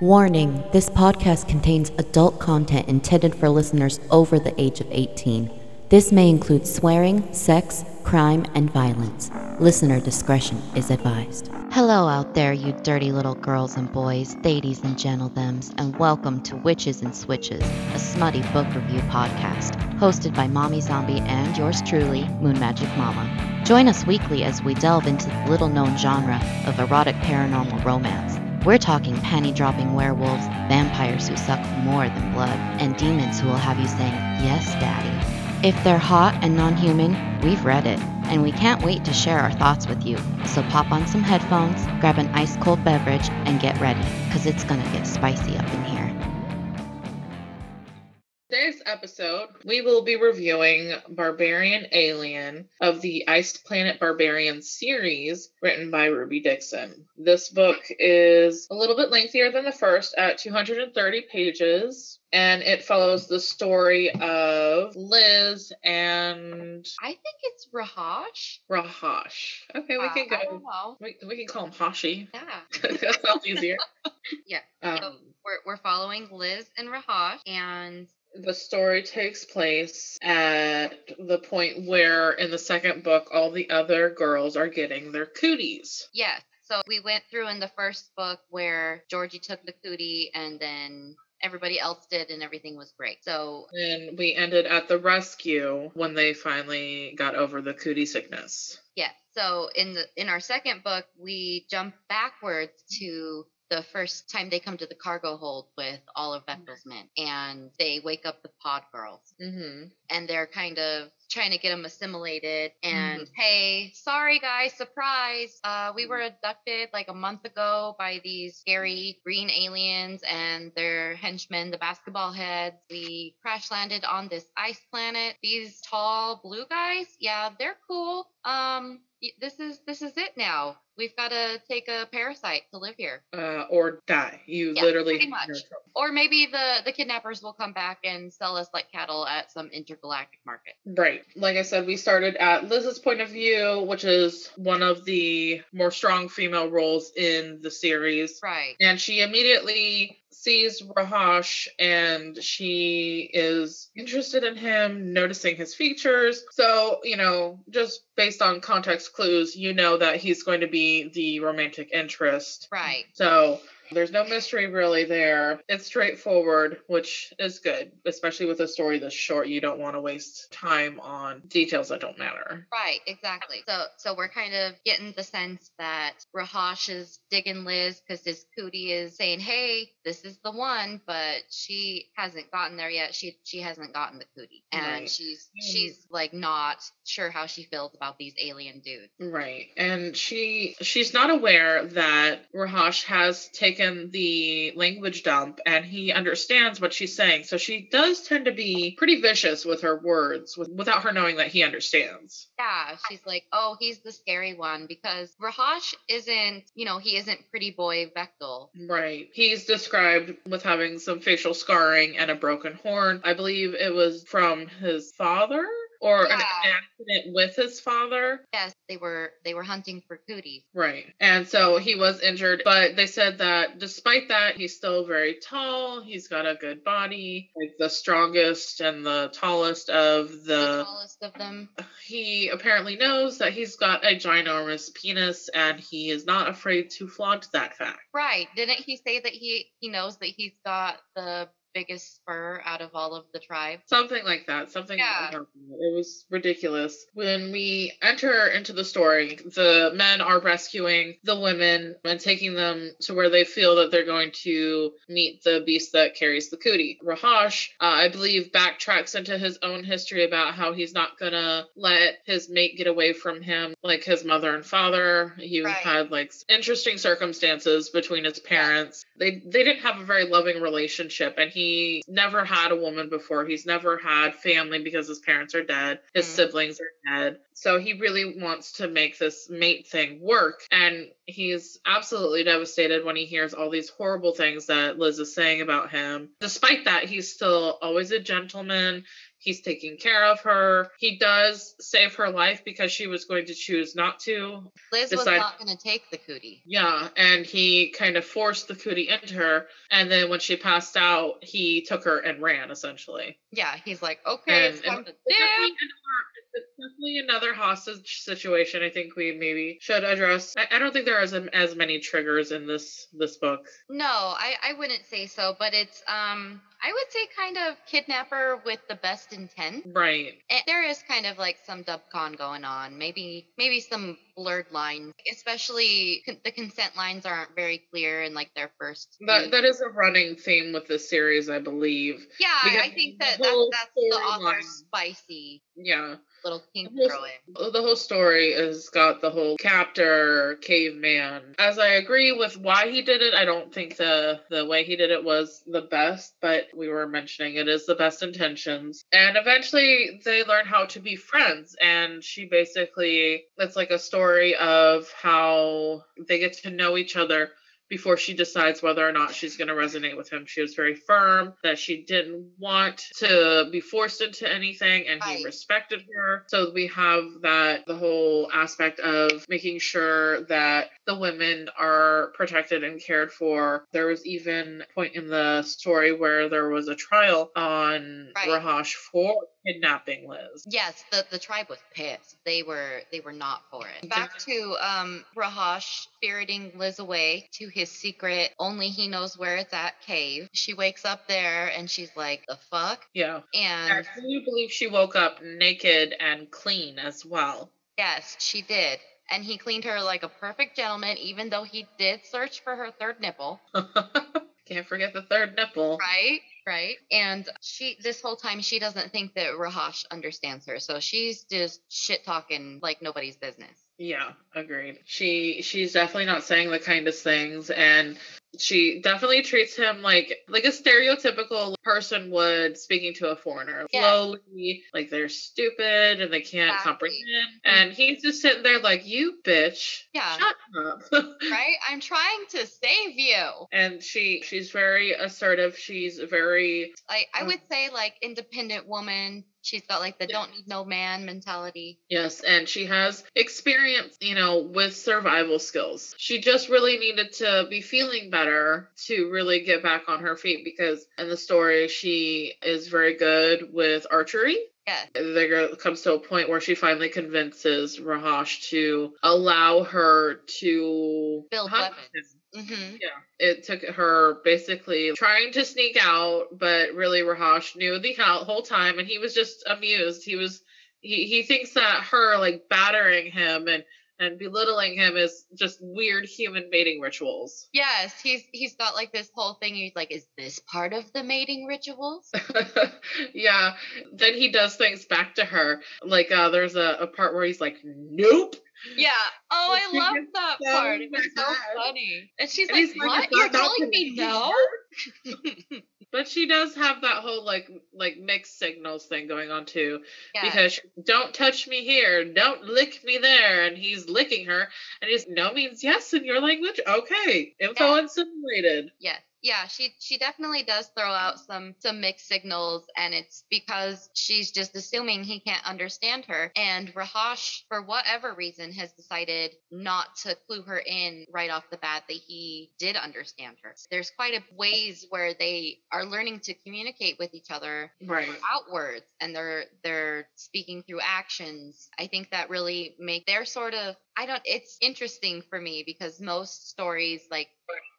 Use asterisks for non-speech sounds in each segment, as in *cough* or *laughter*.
Warning this podcast contains adult content intended for listeners over the age of 18. This may include swearing, sex, crime, and violence. Listener discretion is advised. Hello, out there, you dirty little girls and boys, ladies and gentlethems, and welcome to Witches and Switches, a smutty book review podcast, hosted by Mommy Zombie and yours truly, Moon Magic Mama. Join us weekly as we delve into the little known genre of erotic paranormal romance. We're talking panty dropping werewolves, vampires who suck more than blood, and demons who will have you saying, Yes, Daddy. If they're hot and non human, we've read it, and we can't wait to share our thoughts with you. So pop on some headphones, grab an ice cold beverage, and get ready, because it's gonna get spicy up in here. Episode, we will be reviewing Barbarian Alien of the Ice Planet Barbarian series written by Ruby Dixon. This book is a little bit lengthier than the first at 230 pages. And it follows the story of Liz and I think it's Raahosh. Raahosh. Okay, we Uh, can go. We, we can call him Hashi. Yeah. *laughs* that sounds easier. *laughs* Yeah. Um, So we're, we're following Liz and Raahosh, and the story takes place at the point where in the second book all the other girls are getting their cooties yes. So we went through in the first book where Georgie took the cootie, and then everybody else did, and everything was great. So and we ended at the rescue when they finally got over the cootie sickness yeah. So in the in our second book, we jump backwards to the first time they come to the cargo hold with all of Vektal's men, and they wake up the pod girls. mm-hmm. and they're kind of trying to get them assimilated and hey sorry guys surprise. Uh, we were abducted like a month ago by these scary green aliens and their henchmen the basketball heads. We crash landed on this ice planet. These tall blue guys yeah they're cool. Um this is this is it now we've got to take a parasite to live here uh, or die you Yeah, literally pretty much. or maybe the the kidnappers will come back and sell us like cattle at some intergalactic market Right. Like I said, we started at Liz's point of view, which is one of the more strong female roles in the series. right And she immediately sees Raahosh and she is interested in him, noticing his features. So, you know, just based on context clues, you know that he's going to be the romantic interest. right So, there's no mystery really there. It's straightforward, which is good, especially with a story this short. You don't want to waste time on details that don't matter. Right, exactly. So so we're kind of getting the sense that Raahosh is digging Liz because his cootie is saying, Hey, this is the one, but she hasn't gotten there yet. She she hasn't gotten the cootie. And Right. she's Mm. she's like not sure how she feels about these alien dudes. Right. And she she's not aware that Raahosh has taken the language dump and he understands what she's saying. So she does tend to be pretty vicious with her words with, without her knowing that he understands. Yeah, she's like, Oh, he's the scary one because Raahosh isn't, you know, he isn't pretty boy Vektal. Right. He's described with having some facial scarring and a broken horn. I believe it was from his father or an accident with his father. Yes, they were they were hunting for cooties. Right. And so he was injured, but they said that despite that, he's still very tall. He's got a good body, like the strongest and the tallest of the the. tallest of them. He apparently knows that he's got a ginormous penis and he is not afraid to flaunt that fact. Right. Didn't he say that he he knows that he's got the biggest spur out of all of the tribe? Something like that. Something. Yeah. that. It was ridiculous. When we enter into the story, the men are rescuing the women and taking them to where they feel that they're going to meet the beast that carries the cootie. Raahosh, uh, I believe, backtracks into his own history about how he's not gonna let his mate get away from him, like his mother and father. He Right. had like interesting circumstances between his parents. They they didn't have a very loving relationship, and he never had a woman before. He's never had family because his parents are dead. His Mm. siblings are dead. So he really wants to make this mate thing work. And he's absolutely devastated when he hears all these horrible things that Liz is saying about him. Despite that, he's still always a gentleman. He's taking care of her. He does save her life because she was going to choose not to. Liz was not going to take the cootie. Yeah, and he kind of forced the cootie into her. And then when she passed out, he took her and ran, essentially. Yeah, he's like, okay, And- it's time and to it's dip. It's definitely another hostage situation. I think we maybe should address. I, I don't think there are as, as many triggers in this this book. No, I, I wouldn't say so, but it's um I would say kind of kidnapper with the best intent. Right. And there is kind of like some dub con going on. Maybe maybe some blurred lines, especially con- the consent lines aren't very clear in like their first. That that is a running theme with this series, I believe. yeah, I, because I think the that that's, the author's spicy Yeah. little kink whole- throw. The whole story has got the whole captor caveman. As I agree with why he did it, I don't think the the way he did it was the best, but we were mentioning it is the best intentions. And eventually they learn how to be friends and she basically it's like a story of how they get to know each other before she decides whether or not she's going to resonate with him. She was very firm that she didn't want to be forced into anything and he respected her. So we have that the whole aspect of making sure that the women are protected and cared for. There was even a point in the story where there was a trial on Right. Raahosh for kidnapping Liz. Yes, the, the tribe was pissed. They were they were not for it. Back to um Raahosh spiriting Liz away to his secret, only he knows where it's at cave. She wakes up there and she's like, the fuck? Yeah. And I do believe she woke up naked and clean as well. yes, she did. And he cleaned her like a perfect gentleman, even though he did search for her third nipple. *laughs* Can't forget the third nipple. Right, right. And she, this whole time, she doesn't think that Raahosh understands her. So she's just shit talking like nobody's business. Yeah, agreed. She she's definitely not saying the kindest things and she definitely treats him like like a stereotypical person would speaking to a foreigner. Slowly, like they're stupid and they can't Exactly. comprehend. And he's just sitting there like, You bitch. Yeah. Shut up. *laughs* Right? I'm trying to save you. and she she's very assertive. She's very Like I Mm. would say like independent woman. She's got like the don't need no man mentality. Yes, and she has experience, you know, with survival skills. She just really needed to be feeling better to really get back on her feet because in the story, she is very good with archery. Yes. There comes to a point where she finally convinces Raahosh to allow her to Build hunt weapons. him. Mm-hmm. Yeah, it took her basically trying to sneak out, but really Raahosh knew the whole time, and he was just amused. He was he he thinks that her like battering him and and belittling him is just weird human mating rituals. Yes, he's he's got like this whole thing. He's like, is this part of the mating rituals? *laughs* yeah. Then he does things back to her. Like uh there's a, a part where he's like, Nope. Yeah. Oh, I love that so part. It was so funny. And she's And like, "What? "Is You're telling me no?" *laughs* But she does have that whole like like mixed signals thing going on too. Yeah. because she- don't touch me here, don't lick me there, and he's licking her, and he's no means yes in your language. Okay, info Yeah. assimilated. Yes. Yeah, she she definitely does throw out some some mixed signals and it's because she's just assuming he can't understand her and Raahosh for whatever reason has decided not to clue her in right off the bat that he did understand her. There's quite a ways where they are learning to communicate with each other Right. outwards and they're they're speaking through actions i think that really make their sort of i don't it's interesting for me because most stories like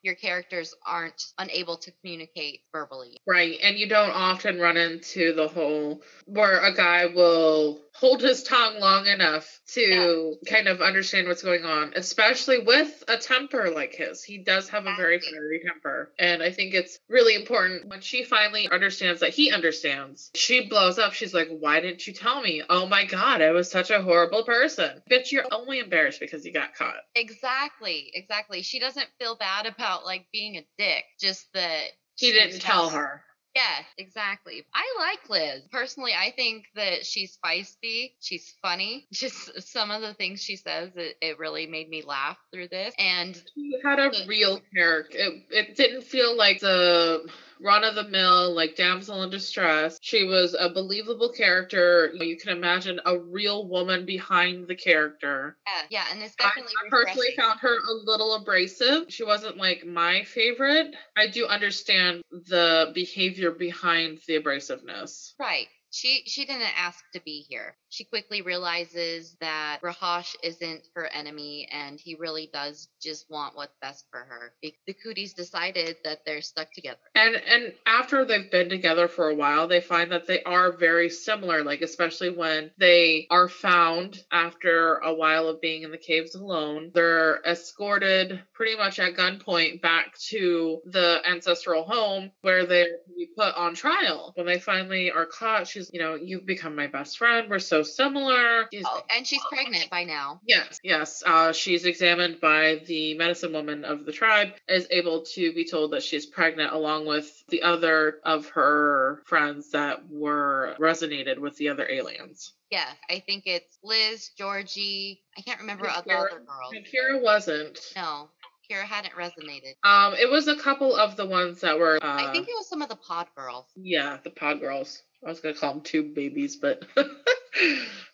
your characters aren't unable to communicate verbally Right, and you don't often run into the whole where a guy will hold his tongue long enough to kind of understand what's going on, especially with a temper like his. He does have a very fiery temper, and I think it's really important when she finally understands that he understands. She blows up. She's like, "Why didn't you tell me? Oh my god, I was such a horrible person. Bitch, you're only embarrassed because you got caught." exactly exactly she doesn't feel bad about like being a dick just that He she didn't tell her. Yeah, exactly. I like Liz. Personally, I think that she's feisty. She's funny. *laughs* Just some of the things she says, it, it really made me laugh through this. And She had a real character. It, it didn't feel like the run of the mill, like damsel in distress. She was a believable character. You can imagine a real woman behind the character. yeah, yeah, and it's definitely I personally found her a little abrasive. She wasn't like my favorite. I do understand the behavior behind the abrasiveness. Right. She she didn't ask to be here. She quickly realizes that Raahosh isn't her enemy and he really does just want what's best for her. The, cooties decided that they're stuck together. And and after they've been together for a while, they find that they are very similar, like especially when they are found after a while of being in the caves alone. They're escorted pretty much at gunpoint back to the ancestral home where they're put on trial. When they finally are caught, you know, you've become my best friend. We're so similar. She's- Oh, and she's pregnant by now. Yes, yes. Uh, she's examined by the medicine woman of the tribe, is able to be told that she's pregnant along with the other of her friends that were resonated with the other aliens. Yeah, I think it's Liz, Georgie. I can't remember And other Kira- other girls. Kira wasn't. No, Kira hadn't resonated. Um, it was a couple of the ones that were. Uh, I think it was some of the pod girls. yeah, the pod girls. I was gonna call them tube babies, but *laughs*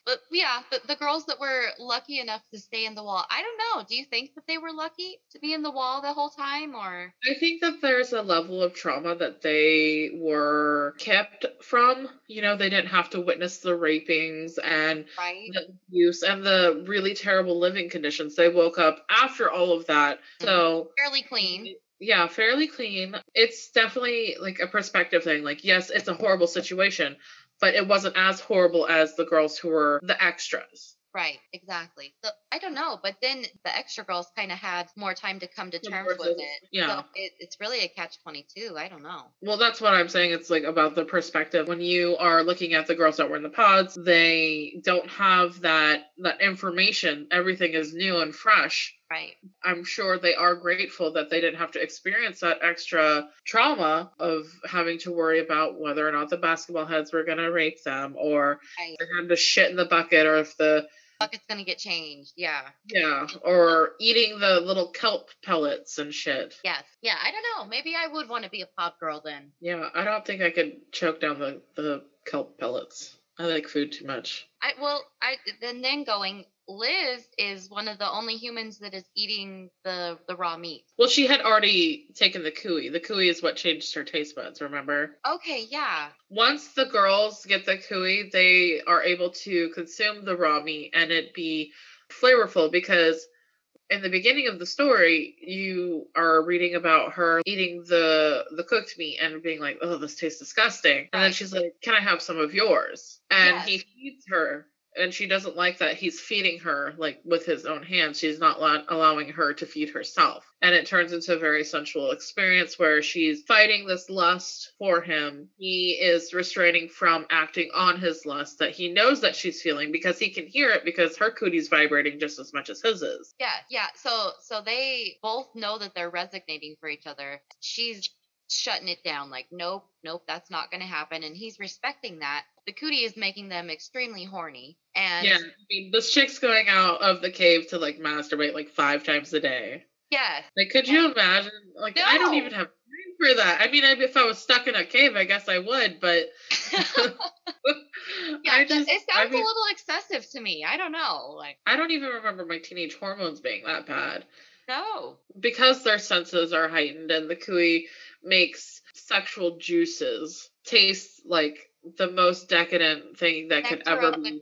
But yeah, the, the girls that were lucky enough to stay in the wall. I don't know. Do you think that they were lucky to be in the wall the whole time or I think that there's a level of trauma that they were kept from. You know, they didn't have to witness the rapings and right? the abuse and the really terrible living conditions. They woke up after all of that. So, Fairly clean. Yeah, fairly clean. It's definitely like a perspective thing. Like, yes, it's a horrible situation, but it wasn't as horrible as the girls who were the extras. Right, exactly. So I don't know, but then the extra girls kind of had more time to come to terms with it- yeah. So it, it's really a catch twenty two. I don't know. Well, that's what I'm saying. It's like about the perspective. When you are looking at the girls that were in the pods, they don't have that that information. Everything is new and fresh. Right. I'm sure they are grateful that they didn't have to experience that extra trauma of having to worry about whether or not the basketball heads were going to rape them or Right. they had to shit in the bucket or if the Bucket's gonna get changed. Yeah. yeah or eating the little kelp pellets and shit. Yes. Yeah. I don't know. Maybe I would want to be a pod girl then. Yeah, I don't think I could choke down the the kelp pellets. I like food too much. I well, I then then going. Liz is one of the only humans that is eating the the raw meat. Well, she had already taken the khui. The khui is what changed her taste buds, remember? Okay. Yeah. Once the girls get the khui, they are able to consume the raw meat and it be flavorful because in the beginning of the story, you are reading about her eating the the cooked meat and being like, "Oh, this tastes disgusting." And then she's like, "Can I have some of yours?" And Yes. he feeds her, and she doesn't like that he's feeding her like with his own hands. She's not allow- allowing her to feed herself, and it turns into a very sensual experience where she's fighting this lust for him. He is restraining from acting on his lust that he knows that she's feeling because he can hear it because her cootie's vibrating just as much as his is. Yeah. Yeah. So so they both know that they're resignating for each other. She's shutting it down like nope nope that's not going to happen and he's respecting that the cootie is making them extremely horny and Yeah, I mean, this chick's going out of the cave to like masturbate like five times a day. yeah Like, could you imagine? Like, I don't even have time for that. I mean, if I was stuck in a cave, I guess I would, but *laughs* *laughs* yeah I just, it I sounds mean, a little excessive to me i don't know like I don't even remember my teenage hormones being that bad. no Because their senses are heightened and the khui makes sexual juices taste like the most decadent thing that could ever be.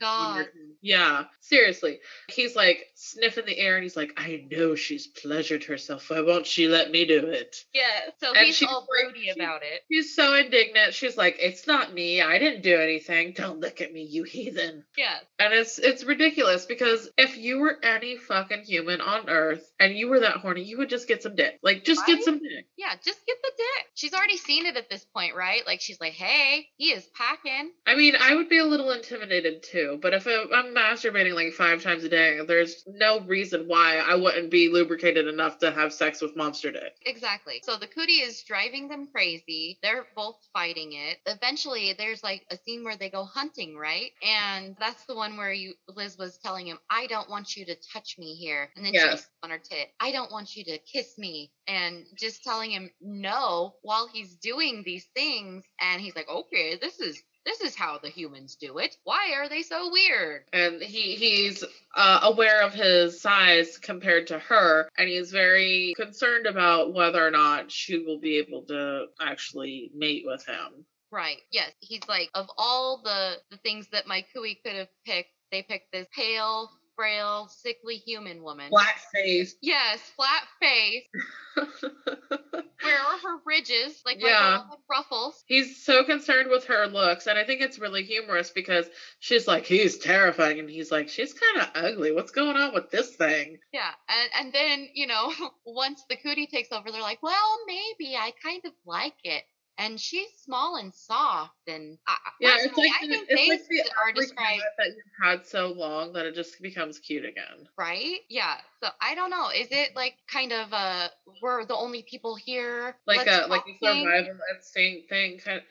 The in gods. your- Yeah, seriously. He's like sniffing the air and he's like, I know she's pleasured herself. Why won't she let me do it? yeah so And he's all broody about it She's so indignant. She's like, It's not me. I didn't do anything. Don't look at me, you heathen. yeah And it's it's ridiculous because if you were any fucking human on earth and you were that horny, you would just get some dick. Like just Right? get some dick. yeah just get the dick she's already seen it at this point, right? Like she's like, hey, he is packing. I mean, I would be a little intimidated too, but if I'm masturbating like five times a day, there's no reason why I wouldn't be lubricated enough to have sex with Monster Dick. Exactly. So the cootie is driving them crazy. They're both fighting it. Eventually, there's like a scene where they go hunting, right? And that's the one where you Liz was telling him, "I don't want you to touch me here," and then Yes. she's on her tit. "I don't want you to kiss me," and just telling him no while he's doing these things, and he's like, "Okay, this is." This is how the humans do it. Why are they so weird? and he he's uh, aware of his size compared to her and he's very concerned about whether or not she will be able to actually mate with him Right. Yes. He's like, of all the the things that my khui could have picked, they picked this pale, frail, sickly human woman. Flat face Yes, flat face. *laughs* Where are her ridges? Like Yeah. beloved ruffles. he's so concerned with her looks and i think it's really humorous because she's like he's terrifying and he's like she's kind of ugly what's going on with this thing Yeah. And and then, you know, *laughs* once the cootie takes over, they're like, well, maybe I kind of like it. And she's small and soft and I, yeah it's like I the, think it's like the are described that you've had so long that it just becomes cute again right? Yeah. So I don't know. Is it like kind of uh we're the only people here? like Let's a like a survival instinct thing kind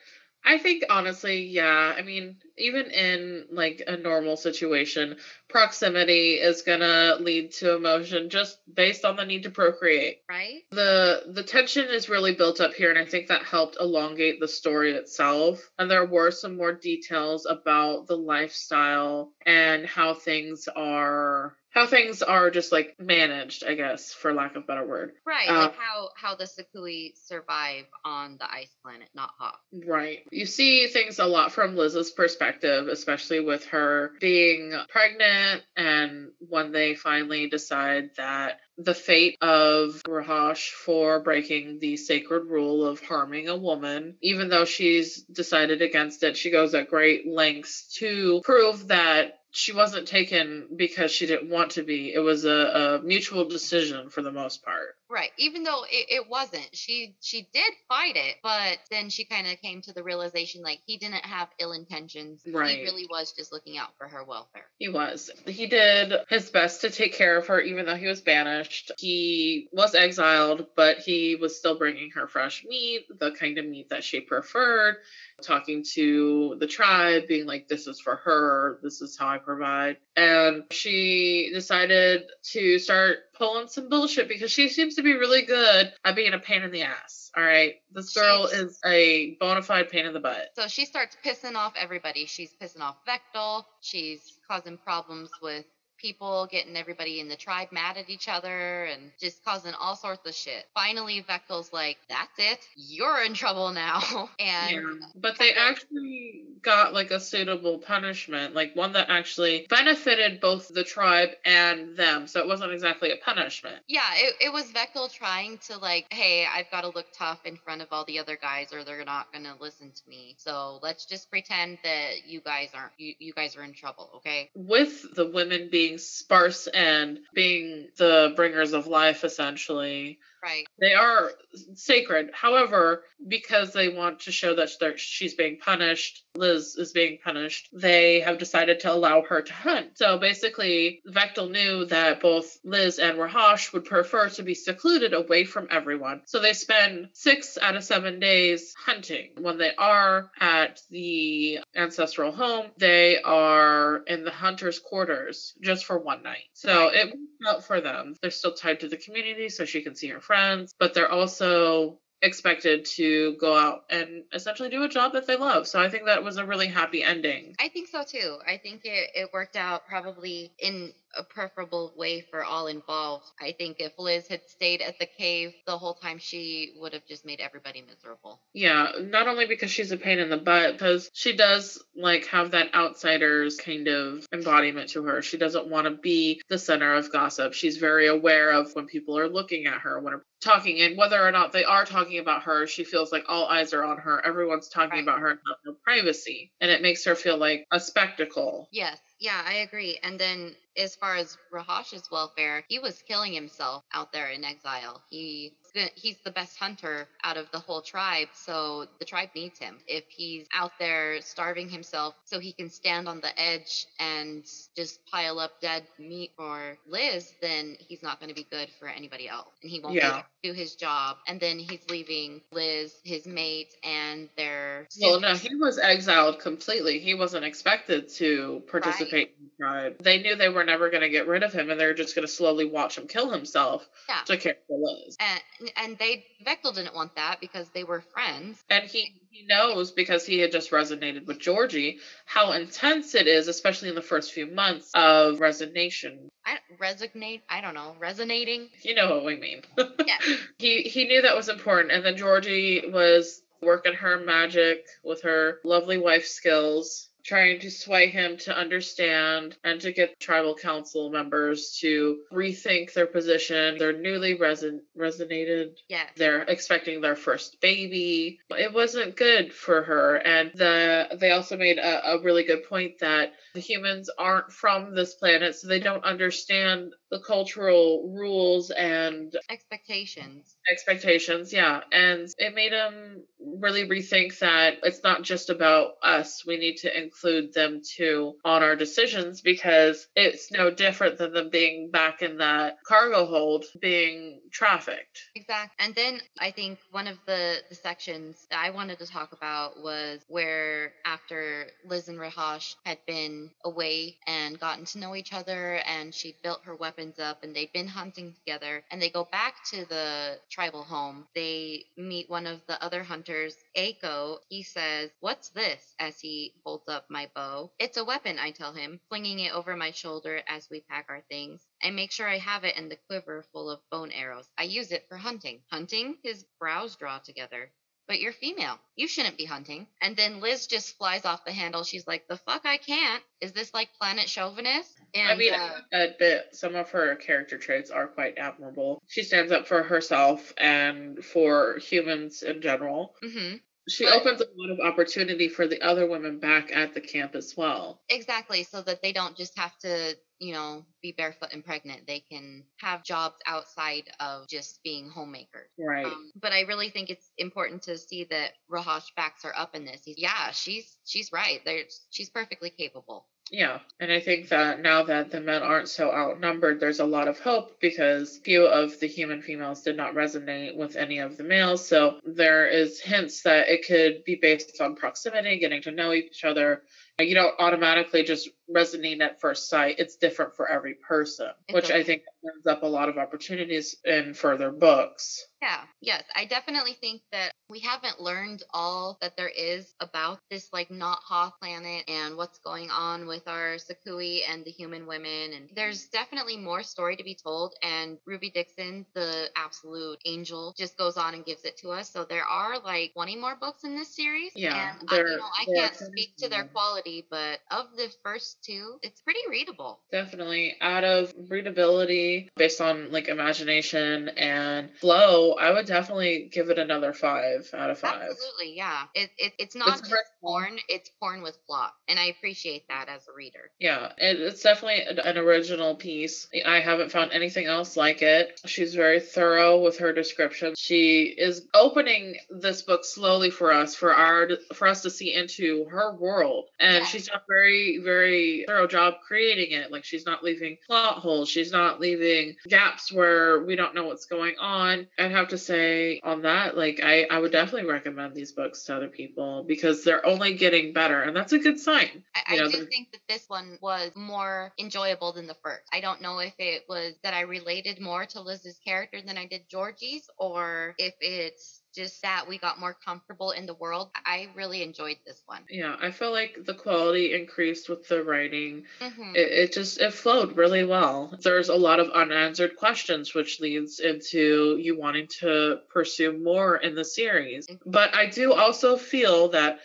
I think honestly, yeah. I mean, even in like a normal situation, proximity is gonna lead to emotion just based on the need to procreate. right? The the tension is really built up here, and I think that helped elongate the story itself. And there were some more details about the lifestyle and how things are how things are just like managed, I guess, for lack of a better word. Right, Uh, like how how the sa-khui survive on the ice planet, not Hoth. Right. You see things a lot from Liz's perspective, especially with her being pregnant and when they finally decide that the fate of Raahosh for breaking the sacred rule of harming a woman, even though she's decided against it, she goes at great lengths to prove that she wasn't taken because she didn't want to be. It was a, a mutual decision for the most part. Right, even though it, it wasn't, she she did fight it, but then she kind of came to the realization like he didn't have ill intentions. Right. He really was just looking out for her welfare. He was. He did his best to take care of her, even though he was banished. He was exiled, but he was still bringing her fresh meat, the kind of meat that she preferred, talking to the tribe, being like, This is for her, this is how I provide. And she decided to start pulling some bullshit because she seems to be really good at being a pain in the ass. All right. This girl She's- is a bona fide pain in the butt. So she starts pissing off everybody. She's pissing off Vektal. She's causing problems with people, getting everybody in the tribe mad at each other, and just causing all sorts of shit. Finally, Vektal's like, "That's it. You're in trouble now." *laughs* and Yeah, but they actually got like a suitable punishment, like one that actually benefited both the tribe and them. So it wasn't exactly a punishment. Yeah, it, it was Vektal trying to like, hey, I've got to look tough in front of all the other guys, or they're not gonna listen to me. So let's just pretend that you guys aren't, you, you guys are in trouble, okay? With the women being sparse and being the bringers of life, essentially, Right. they are sacred. However, because they want to show that she's being punished, Liz is being punished, they have decided to allow her to hunt. So basically, Vektal knew that both Liz and Raahosh would prefer to be secluded away from everyone. So they spend six out of seven days hunting. When they are at the ancestral home, they are in the hunter's quarters just for one night. So it worked out for them. They're still tied to the community, so she can see her friends, but they're also expected to go out and essentially do a job that they love. So I think that was a really happy ending. I think so too. I think it, it worked out probably in a preferable way for all involved. I think if Liz had stayed at the cave the whole time, she would have just made everybody miserable. Yeah, not only because she's a pain in the butt, because she does like have that outsider's kind of embodiment to her. She doesn't want to be the center of gossip. She's very aware of when people are looking at her, when they're talking, and whether or not they are talking about her, she feels like all eyes are on her. Everyone's talking Right. about her and has no privacy, and it makes her feel like a spectacle. Yes, yeah, I agree. And then as far as Raahosh's welfare, he was killing himself out there in exile. He He's the best hunter out of the whole tribe, so the tribe needs him. If he's out there starving himself so he can stand on the edge and just pile up dead meat for Liz, then he's not going to be good for anybody else, and he won't Yeah. do his job. And then he's leaving Liz, his mate, and their Well, no, he was exiled completely. He wasn't expected to participate in the tribe. They knew they were never going to get rid of him, and they were just going to slowly watch him kill himself Yeah. to care for Liz. and and they Vektal didn't want that because they were friends. And he, he knows because he had just resonated with Georgie how intense it is, especially in the first few months of resignation. I resignate. I don't know, resonating. You know what we mean. *laughs* Yeah. he he knew that was important, and then Georgie was working her magic with her lovely wife skills, trying to sway him to understand and to get tribal council members to rethink their position. They're newly reson- resonated. Yes. They're expecting their first baby. It wasn't good for her, and the they also made a, a really good point that the humans aren't from this planet, so they don't understand the cultural rules and Expectations. expectations yeah and it made him really rethink that it's not just about us we need to include them too on our decisions because it's no different than them being back in that cargo hold being trafficked Exactly. And then I think one of the, the sections that I wanted to talk about was where after Liz and Raahosh had been away and gotten to know each other and she built her weapons up and they've been hunting together and they go back to the tribal home. They meet one of the other hunters, Aehako. He says, What's this? as he holds up my bow. It's a weapon, I tell him, flinging it over my shoulder as we pack our things. I make sure I have it in the quiver full of bone arrows. I use it for hunting. Hunting? His brows draw together. But you're female. You shouldn't be hunting. And then Liz just flies off the handle. She's like, the fuck I can't. Is this like planet chauvinist? And I mean, uh, admit some of her character traits are quite admirable. She stands up for herself and for humans in general. mhm. She But- opens a lot of opportunity for the other women back at the camp as well. Exactly, so that they don't just have to, you know, be barefoot and pregnant. They can have jobs outside of just being homemakers. Right. Um, but I really think it's important to see that Raahosh backs her up in this. He's, yeah, she's she's right. There's she's perfectly capable. Yeah, and I think that now that the men aren't so outnumbered, there's a lot of hope because few of the human females did not resonate with any of the males. So there is hints that it could be based on proximity, getting to know each other. You don't automatically just resonate at first sight. It's different for every person, It which I think opens up a lot of opportunities in further books. Yeah, yes, I definitely think that we haven't learned all that there is about this like not Hoth planet and what's going on with our sa-khui and the human women. And there's definitely more story to be told. And Ruby Dixon, the absolute angel, just goes on and gives it to us. So there are like 20 more books in this series. Yeah, and I, you know I can't speak to their quality, but of the first two, it's pretty readable. Definitely out of readability based on like imagination and flow, I would definitely give it another five out of five. Absolutely, yeah. It, it it's not It's just porn; it's porn with plot, and I appreciate that as a reader. Yeah, it, it's definitely an, original piece. I haven't found anything else like it. She's very thorough with her description. She is opening this book slowly for us, for our for us to see into her world, and Yeah. she's done a very very thorough job creating it. Like she's not leaving plot holes. She's not leaving gaps where we don't know what's going on. I'd have to say on that, like I I would definitely recommend these books to other people because they're only getting better, and that's a good sign. I, You I know, do the- think that this one was more enjoyable than the first. I don't know if it was that I related more to Liz's character than I did Georgie's, or if it's just that we got more comfortable in the world. I really enjoyed this one. Yeah, I feel like the quality increased with the writing. Mhm. It, it just it flowed really well. There's a lot of unanswered questions, which leads into you wanting to pursue more in the series. But I do also feel that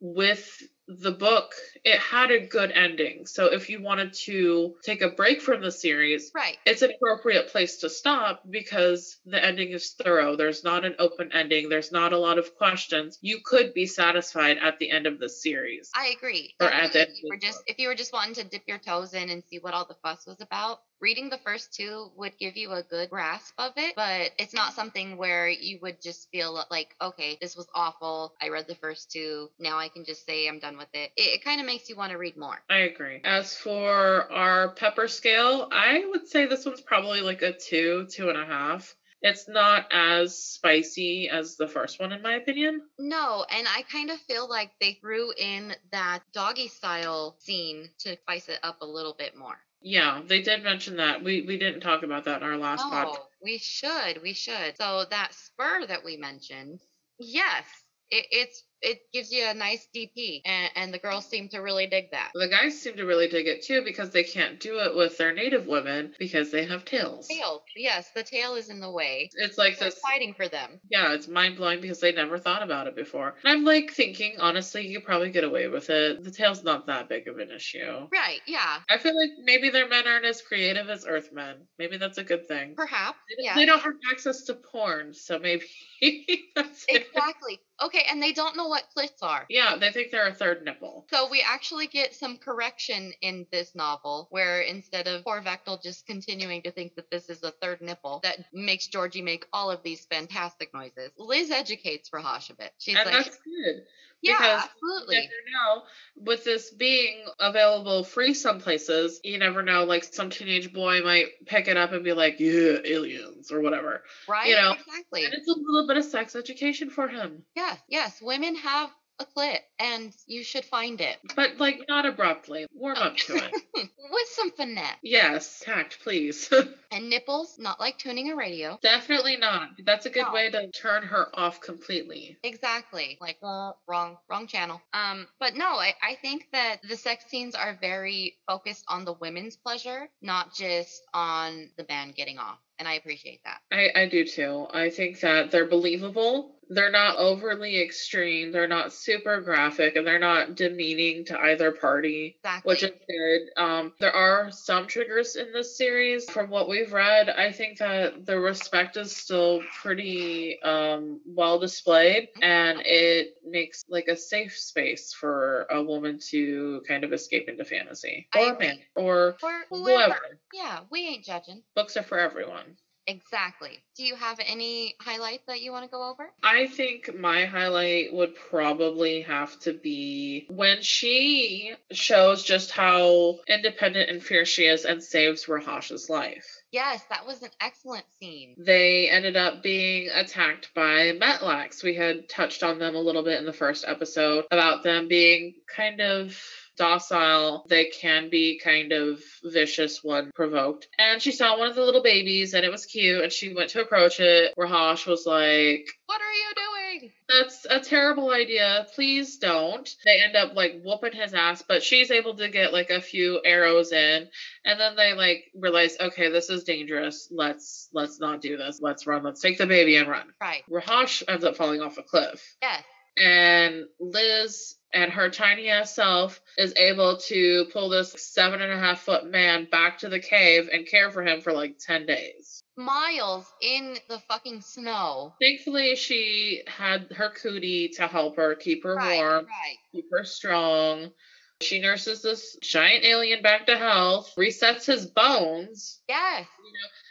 with the book, it had a good ending. So if you wanted to take a break from the series, Right. it's an appropriate place to stop because the ending is thorough. There's not an open ending. There's not a lot of questions. You could be satisfied at the end of the series. I agree. Or at the if you were just if you were just wanting to dip your toes in and see what all the fuss was about, reading the first two would give you a good grasp of it, but it's not something where you would just feel like, okay, this was awful. I read the first two. Now I can just say I'm done with it. It, it kind of makes you want to read more. I agree. As for our pepper scale, I would say this one's probably like a two, two and a half. It's not as spicy as the first one, in my opinion. No, and I kind of feel like they threw in that doggy style scene to spice it up a little bit more. Yeah, they did mention that. We we didn't talk about that in our last podcast. Oh, we should, we should. So that spur that we mentioned, yes, it, it's it gives you a nice DP, and, and the girls seem to really dig that. The guys seem to really dig it too because they can't do it with their native women because they have tails. Tail, yes, the tail is in the way. It's like They're this. fighting for them. Yeah, it's mind blowing because they never thought about it before. And I'm like thinking, honestly, you could probably get away with it. The tail's not that big of an issue. Right? Yeah, I feel like maybe their men aren't as creative as Earthmen. Maybe that's a good thing. perhaps. They- Yeah, They don't have access to porn, so maybe *laughs* that's it. exactly. Okay, and they don't know what clits are. Yeah, they think they're a third nipple. So we actually get some correction in this novel, where instead of poor Vektal just continuing to think that this is a third nipple that makes Georgie make all of these fantastic noises, Liz educates Raahosh a bit. She's and like, that's good. Yeah, because absolutely. You never know. With this being available free some places, you never know. Like some teenage boy might pick it up and be like, "Yeah, aliens" or whatever. Right? you know, exactly. And it's a little bit of sex education for him, Yes, yes. Women have a clit, and you should find it but like not abruptly. Warm up to it. *laughs* with some finesse. yes, tact, please. *laughs* And nipples, not like tuning a radio. Definitely not. That's a good No. way to turn her off completely. Exactly. Like uh, wrong, wrong channel. Um, but no, I, I think that the sex scenes are very focused on the women's pleasure, not just on the man getting off. And I appreciate that. I, I do too. I think that they're believable. They're not overly extreme. They're not super graphic, and they're not demeaning to either party, Exactly. which is good. Um, there are some triggers in this series. From what we've read, I think that the respect is still pretty um, well displayed, and it makes like a safe space for a woman to kind of escape into fantasy, or a man, or For whoever. whoever. Yeah, we ain't judging. Books are for everyone. Exactly. Do you have any highlights that you want to go over? I think my highlight would probably have to be when she shows just how independent and fierce she is and saves Raahosh's life. Yes, that was an excellent scene. They ended up being attacked by metlaks. We had touched on them a little bit in the first episode about them being kind of docile. They can be kind of vicious when provoked. And she saw one of the little babies and it was cute and she went to approach it. Raahosh was like, What are you doing? that's a terrible idea. Please don't. They end up like whooping his ass, but she's able to get like a few arrows in, and then they like realize, okay, this is dangerous. Let's let's not do this. Let's run. Let's take the baby and run. Right. Raahosh ends up falling off a cliff, Yes. And Liz and her tiny ass self is able to pull this seven and a half foot man back to the cave and care for him for like 10 days. Miles in the fucking snow. Thankfully, she had her cootie to help her keep her Right. warm. Right. keep her strong. She nurses this giant alien back to health, resets his bones. Yes.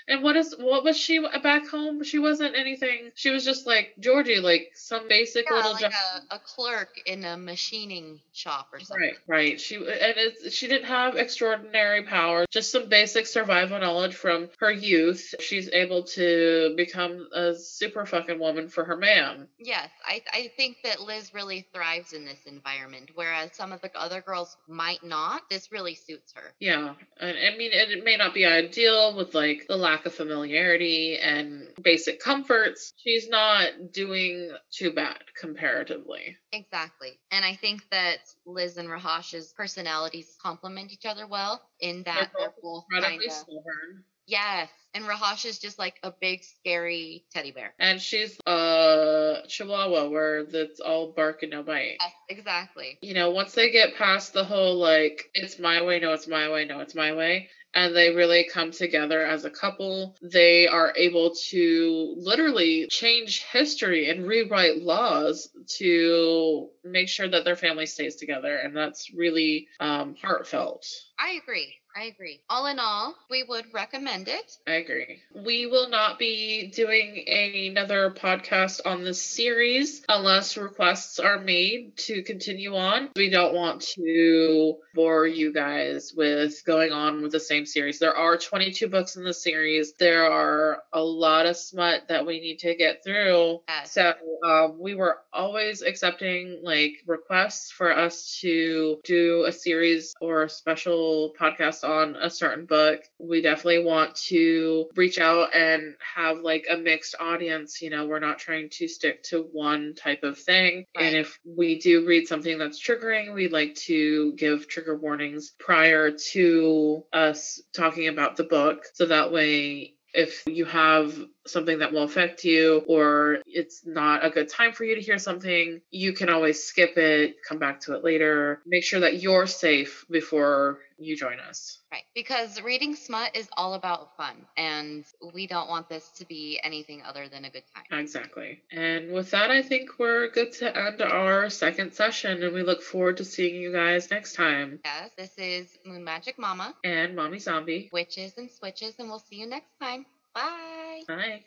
And what is what was she back home? She wasn't anything. She was just like Georgie, like some basic Yeah, little like job. a, a clerk in a machining shop or something. Right, right. She and it's, she didn't have extraordinary power, just some basic survival knowledge from her youth. She's able to become a super fucking woman for her man. Yes, I, I think that Liz really thrives in this environment, whereas some of the other girls might not. This really suits her. Yeah, and I mean, it, it may not be ideal with like the lack of familiarity and basic comforts. She's not doing too bad comparatively. Exactly. And I think that Liz and Raahosh's personalities complement each other well in that They're they're both kind of. stubborn. Yes. And Rahash is just like a big, scary teddy bear. And she's a chihuahua where that's all bark and no bite. Yes, exactly. You know, once they get past the whole like, it's my way, no, it's my way, no, it's my way, and they really come together as a couple, they are able to literally change history and rewrite laws to make sure that their family stays together. And that's really um, heartfelt. I agree. I agree. All in all, we would recommend it. I agree. We will not be doing another podcast on this series unless requests are made to continue on. We don't want to bore you guys with going on with the same series. There are 22 books in the series. There are a lot of smut that we need to get through. Yes. So um, we were always accepting like requests for us to do a series or a special podcast on a certain book. We definitely want to reach out and have like a mixed audience. You know, we're not trying to stick to one type of thing. Right. And if we do read something that's triggering, we'd like to give trigger warnings prior to us talking about the book. So that way, if you have something that will affect you or it's not a good time for you to hear something, you can always skip it, come back to it later. Make sure that you're safe before you join us. Right. Because reading smut is all about fun, and we don't want this to be anything other than a good time. Exactly. And with that, I think we're good to end our second session, and we look forward to seeing you guys next time. Yes, this is Moon Magic Mama, And Mommy Zombie. Witches and Switches, and we'll see you next time. Bye. Yay.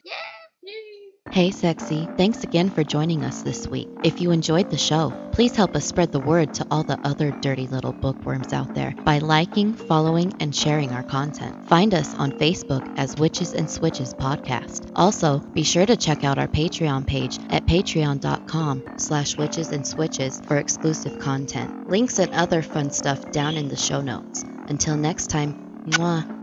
Hey, sexy. Thanks again for joining us this week. If you enjoyed the show, please help us spread the word to all the other dirty little bookworms out there by liking, following, and sharing our content. Find us on Facebook as Witches and Switches Podcast. Also, be sure to check out our Patreon page at patreon.com slash witches and switches for exclusive content. Links and other fun stuff down in the show notes. Until next time, mwah.